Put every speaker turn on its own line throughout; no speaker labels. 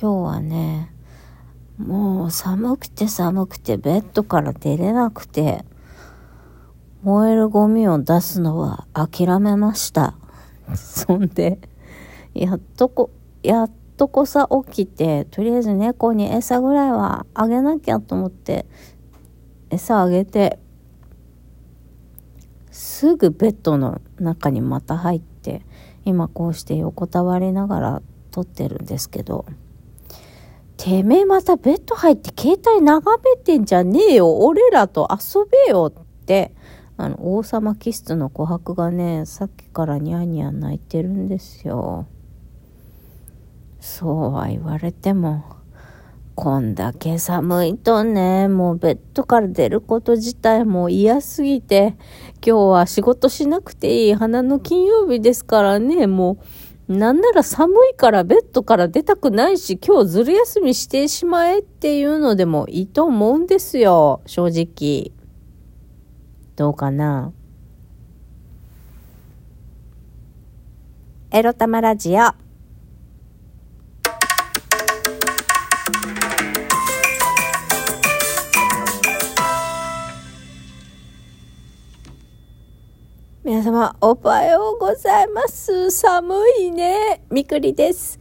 今日はね、もう寒くて寒くてベッドから出れなくて、燃えるゴミを出すのは諦めました。そんで、やっとこ、やっとこさ起きて、とりあえず猫に餌ぐらいはあげなきゃと思って、餌あげて、すぐベッドの中にまた入って、今こうして横たわりながら撮ってるんですけど、てめえまたベッド入って携帯眺めてんじゃねえよ。俺らと遊べよって、あの、王様気質の琥珀がね、さっきからニャーニャー泣いてるんですよ。そうは言われても、こんだけ寒いとね、もうベッドから出ること自体も嫌すぎて、今日は仕事しなくていい花の金曜日ですからね、もう、なんなら寒いからベッドから出たくないし、今日ずる休みしてしまえっていうのでもいいと思うんですよ、正直。どうかな？エロ玉ラジオ。皆様、おはようございます。寒いね。みくりです。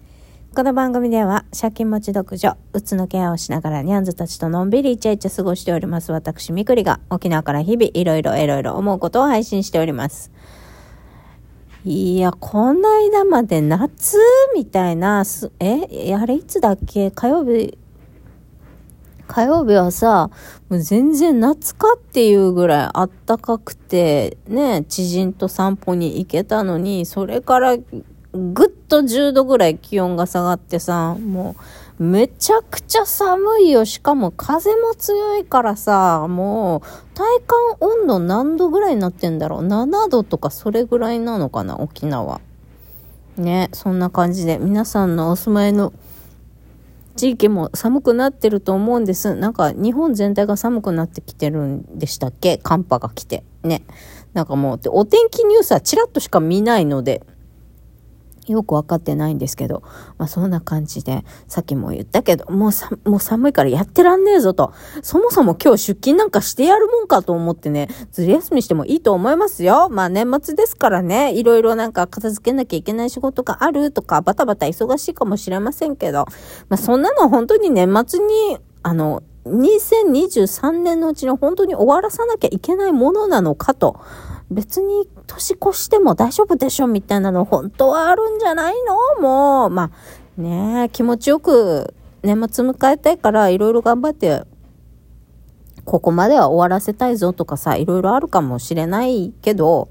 この番組では、借金持ち独女、うつのケアをしながらニャンズたちとのんびりイチャイチャ過ごしております。私、みくりが沖縄から日々いろいろいろいろ思うことを配信しております。いや、この間まで夏みたいな、え、あれいつだっけ？火曜日火曜日はさ、もう全然夏かっていうぐらいあったかくて、ね、知人と散歩に行けたのに、それからぐっと10度ぐらい気温が下がってさ、もうめちゃくちゃ寒いよ。しかも風も強いからさ、もう体感温度何度ぐらいになってんだろう。7度とかそれぐらいなのかな、沖縄。ね、そんな感じで皆さんのお住まいの地域も寒くなってると思うんです。なんか日本全体が寒くなってきてるんでしたっけ？寒波が来て。ね。なんかもう、お天気ニュースはちらっとしか見ないので、よくわかってないんですけど、まあそんな感じで、さっきも言ったけど、もうさ、もう寒いからやってらんねえぞと。そもそも今日出勤なんかしてやるもんかと思ってね、ずり休みしてもいいと思いますよ。まあ年末ですからね、いろいろなんか片付けなきゃいけない仕事があるとか、バタバタ忙しいかもしれませんけど、まあそんなの本当に年末に、あの、2023年のうちに本当に終わらさなきゃいけないものなのかと。別に年越しても大丈夫でしょみたいなの本当はあるんじゃないの？もう、まあね気持ちよく年末迎えたいからいろいろ頑張って、ここまでは終わらせたいぞとかさ、いろいろあるかもしれないけど、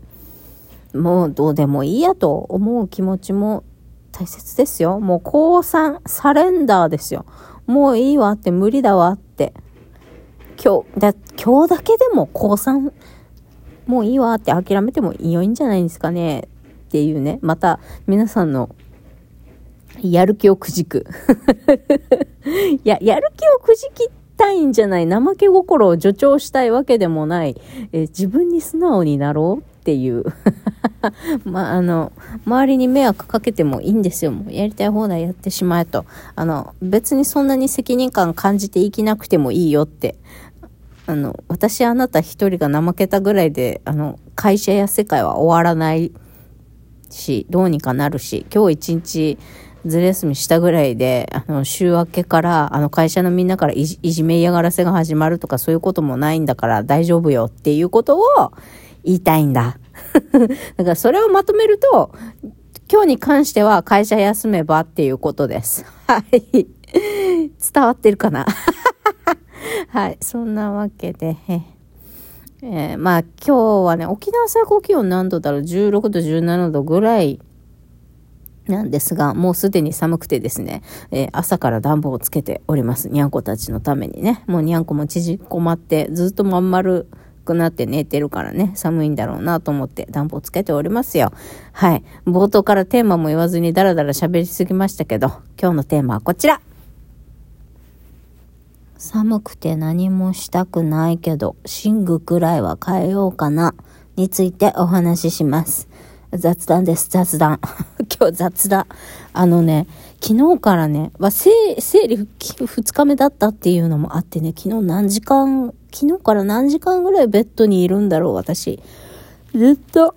もうどうでもいいやと思う気持ちも大切ですよ。もう降参、サレンダーですよ。もういいわって無理だわって。今日、だ今日だけでも降参もういいわって諦めても良いんじゃないですかねっていうね、また皆さんのやる気をくじく。いや、やる気をくじきたいんじゃない怠け心を助長したいわけでもない。え自分に素直になろうっていう。まあ、あの、周りに迷惑かけてもいいんですよ。もうやりたい放題やってしまえと。あの、別にそんなに責任感感じて生きなくてもいいよって。あの、私あなた一人が怠けたぐらいで、あの、会社や世界は終わらないし、どうにかなるし、今日一日ずれ休みしたぐらいで、あの、週明けから、あの、会社のみんなからいじめ嫌がらせが始まるとかそういうこともないんだから大丈夫よっていうことを言いたいんだ。だからそれをまとめると、今日に関しては会社休めばっていうことです。はい。伝わってるかな？はい、そんなわけで、えー、まあ今日はね、沖縄最高気温何度だろう ?16 度、17度ぐらいなんですが、もうすでに寒くてですね、えー、朝から暖房をつけております。にゃんこたちのためにね。もうにゃんこも縮こまって、ずっとまん丸くなって寝てるからね、寒いんだろうなと思って暖房つけておりますよ。はい。冒頭からテーマも言わずにダラダラ喋りすぎましたけど、今日のテーマはこちら。寒くて何もしたくないけど、寝具くらいは変えようかな、についてお話しします。雑談です、雑談。今日雑談。あのね、昨日からね、まあ、生理2日目だったっていうのもあってね、昨日何時間、昨日から何時間ぐらいベッドにいるんだろう、私。ずっと、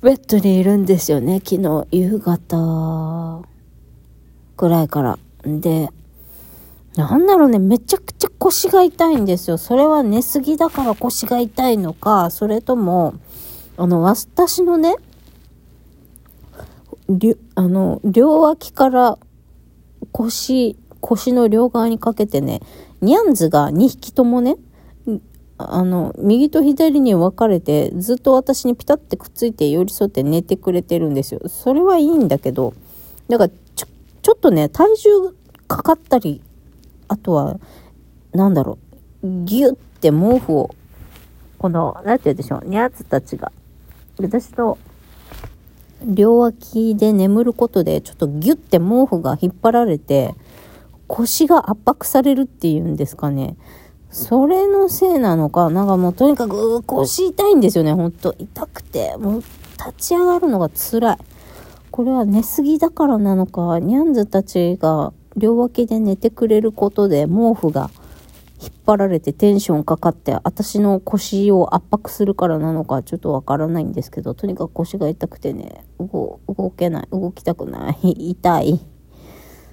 ベッドにいるんですよね、昨日、夕方ぐらいから。で、なんだろうね、めちゃくちゃ腰が痛いんですよ。それは寝すぎだから腰が痛いのか、それとも、あの、私のね、りゅあの、両脇から腰、腰の両側にかけてね、ニャンズが2匹ともね、あの、右と左に分かれて、ずっと私にピタってくっついて寄り添って寝てくれてるんですよ。それはいいんだけど、だから、ちょ、ちょっとね、体重かかったりあとは、なんだろう、ギュッて毛布を、この、なんて言うでしょう、ニャーツたちが、私の両脇で眠ることで、ちょっとギュッて毛布が引っ張られて、腰が圧迫されるっていうんですかね。それのせいなのか、なんかもうとにかく腰痛いんですよね、ほんと。痛くて、もう立ち上がるのが辛い。これは寝すぎだからなのか、ニャンズたちが両脇で寝てくれることで毛布が引っ張られてテンションかかって私の腰を圧迫するからなのかちょっとわからないんですけどとにかく腰が痛くてね動けない動きたくない。痛い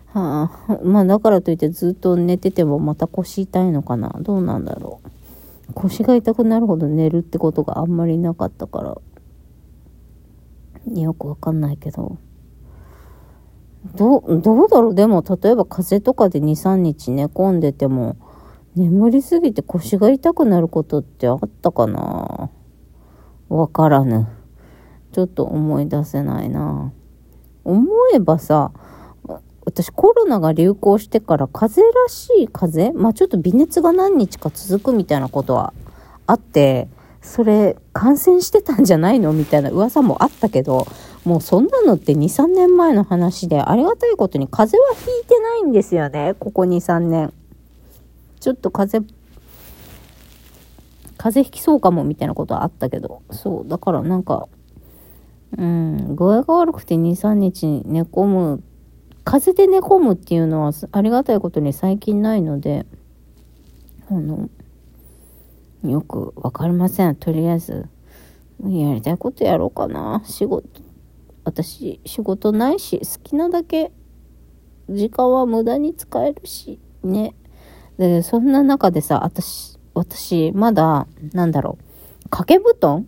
はあ、まあだからといってずっと寝ててもまた腰痛いのかなどうなんだろう。腰が痛くなるほど寝るってことがあんまりなかったからよくわかんないけど。どう、どうだろう？でも、例えば風邪とかで2、3日寝込んでても、眠りすぎて腰が痛くなることってあったかな？わからぬ。ちょっと思い出せないな。思えばさ、私コロナが流行してから風邪らしい風邪？まあちょっと微熱が何日か続くみたいなことはあって、それ感染してたんじゃないの？みたいな噂もあったけど、もうそんなのって2、3年前の話で、ありがたいことに風邪はひいてないんですよね。ここ2、3年。ちょっと風邪、風邪ひきそうかもみたいなことはあったけど。そう。だからなんか、うん、具合が悪くて2、3日寝込む、風邪で寝込むっていうのはありがたいことに最近ないので、あの、よくわかりません。とりあえず、やりたいことやろうかな。仕事、私仕事ないし好きなだけ時間は無駄に使えるしね。でそんな中でさ私私まだなんだろう。掛け布団？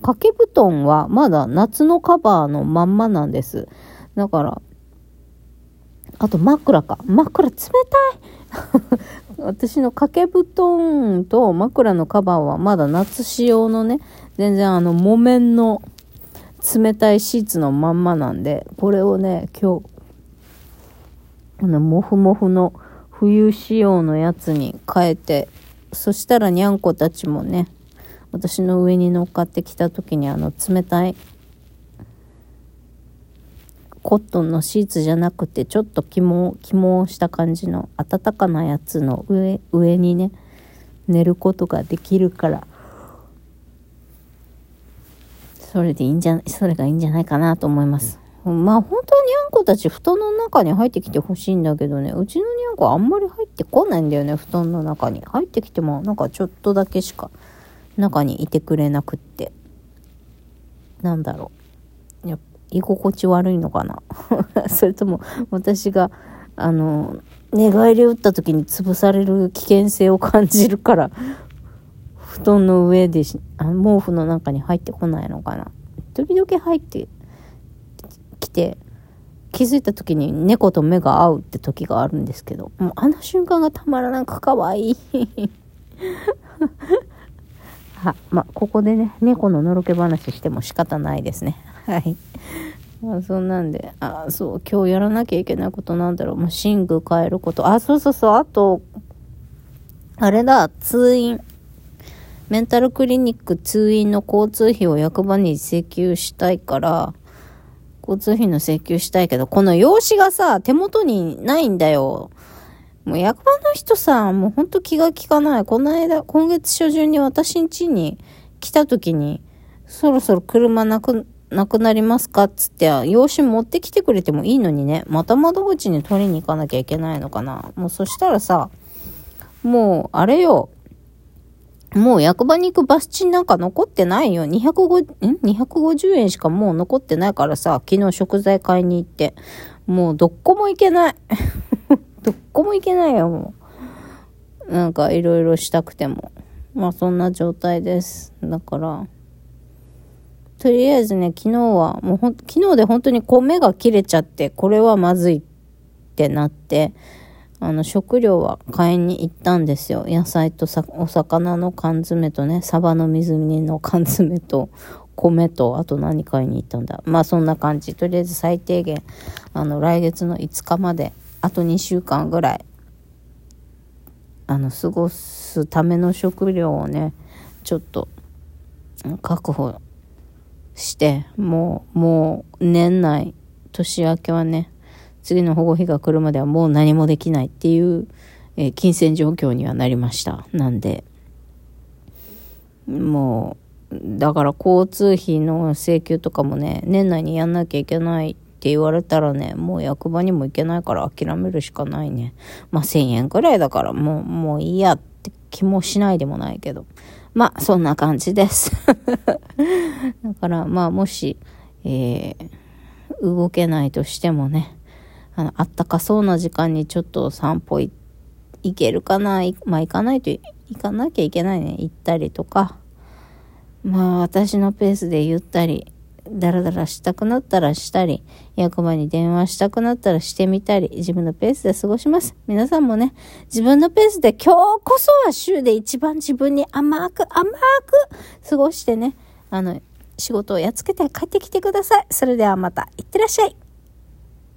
掛け布団はまだ夏のカバーのまんまなんです。だからあと枕か。枕冷たい！私の掛け布団と枕のカバーはまだ夏仕様のね全然あの木綿の冷たいシーツのまんまなんで、これをね、今日、あの、もふもふの冬仕様のやつに変えて、そしたらにゃんこたちもね、私の上に乗っかってきた時にあの冷たいコットンのシーツじゃなくてちょっと肝肝した感じの暖かなやつの上上にね寝ることができるからそれでいいんじゃ、それがいいんじゃないかなと思います。まあ本当にゃんこたち布団の中に入ってきてほしいんだけどね、うちのにゃんこあんまり入ってこないんだよね、布団の中に。入ってきてもなんかちょっとだけしか中にいてくれなくって。なんだろう。や居心地悪いのかな それとも私が、あの、寝返り打った時に潰される危険性を感じるから布団の上でしあ毛布の中に入ってこないのかな時々入ってきて気づいた時に猫と目が合うって時があるんですけどもうあの瞬間がたまらなく可愛い あまあここでね猫ののろけ話しても仕方ないですねはいまあ、そんなんで、あ、そう、今日やらなきゃいけないことなんだろう。まあ、寝具変えること。あ、そうそうそう。あと、あれだ、通院。メンタルクリニック通院の交通費を役場に請求したいから、交通費の請求したいけど、この用紙がさ、手元にないんだよ。もう役場の人さ、もうほんと気が利かない。この間、今月初旬に私ん家に来た時に、そろそろ車なく、なくなりますかっつって、用紙持ってきてくれてもいいのにね、また窓口に取りに行かなきゃいけないのかな。もうそしたらさ、もう、あれよ、もう役場に行くバス賃なんか残ってないよ。250、ん ?250 円しかもう残ってないからさ、昨日食材買いに行って。もうどっこも行けない。どっこも行けないよ、もう。なんかいろいろしたくても。まあそんな状態です。だから、とりあえずね、昨日は、もうほん、昨日で本当に米が切れちゃって、これはまずいってなって、あの、食料は買いに行ったんですよ。野菜とさ、お魚の缶詰とね、サバの水煮の缶詰と、米と、あと何買いに行ったんだ。まあそんな感じ。とりあえず最低限、あの、来月の5日まで、あと2週間ぐらい、あの、過ごすための食料をね、ちょっと、確保して、もう、もう、年内、年明けはね、次の保護費が来るまではもう何もできないっていう、えー、金銭状況にはなりました。なんで、もう、だから交通費の請求とかもね、年内にやんなきゃいけないって言われたらね、もう役場にも行けないから諦めるしかないね。まあ1000円くらいだからもう、もういいやって気もしないでもないけど。まあそんな感じです だからまあもし、えー、動けないとしてもね、あの、あったかそうな時間にちょっと散歩行けるかな？まあ行かないと、行かなきゃいけないね。行ったりとか。まあ私のペースでゆったり、だらだらしたくなったらしたり、役場に電話したくなったらしてみたり、自分のペースで過ごします。皆さんもね、自分のペースで今日こそは週で一番自分に甘く甘く過ごしてね、あの、仕事をやっつけて帰ってきてください。それではまた、いってらっしゃい。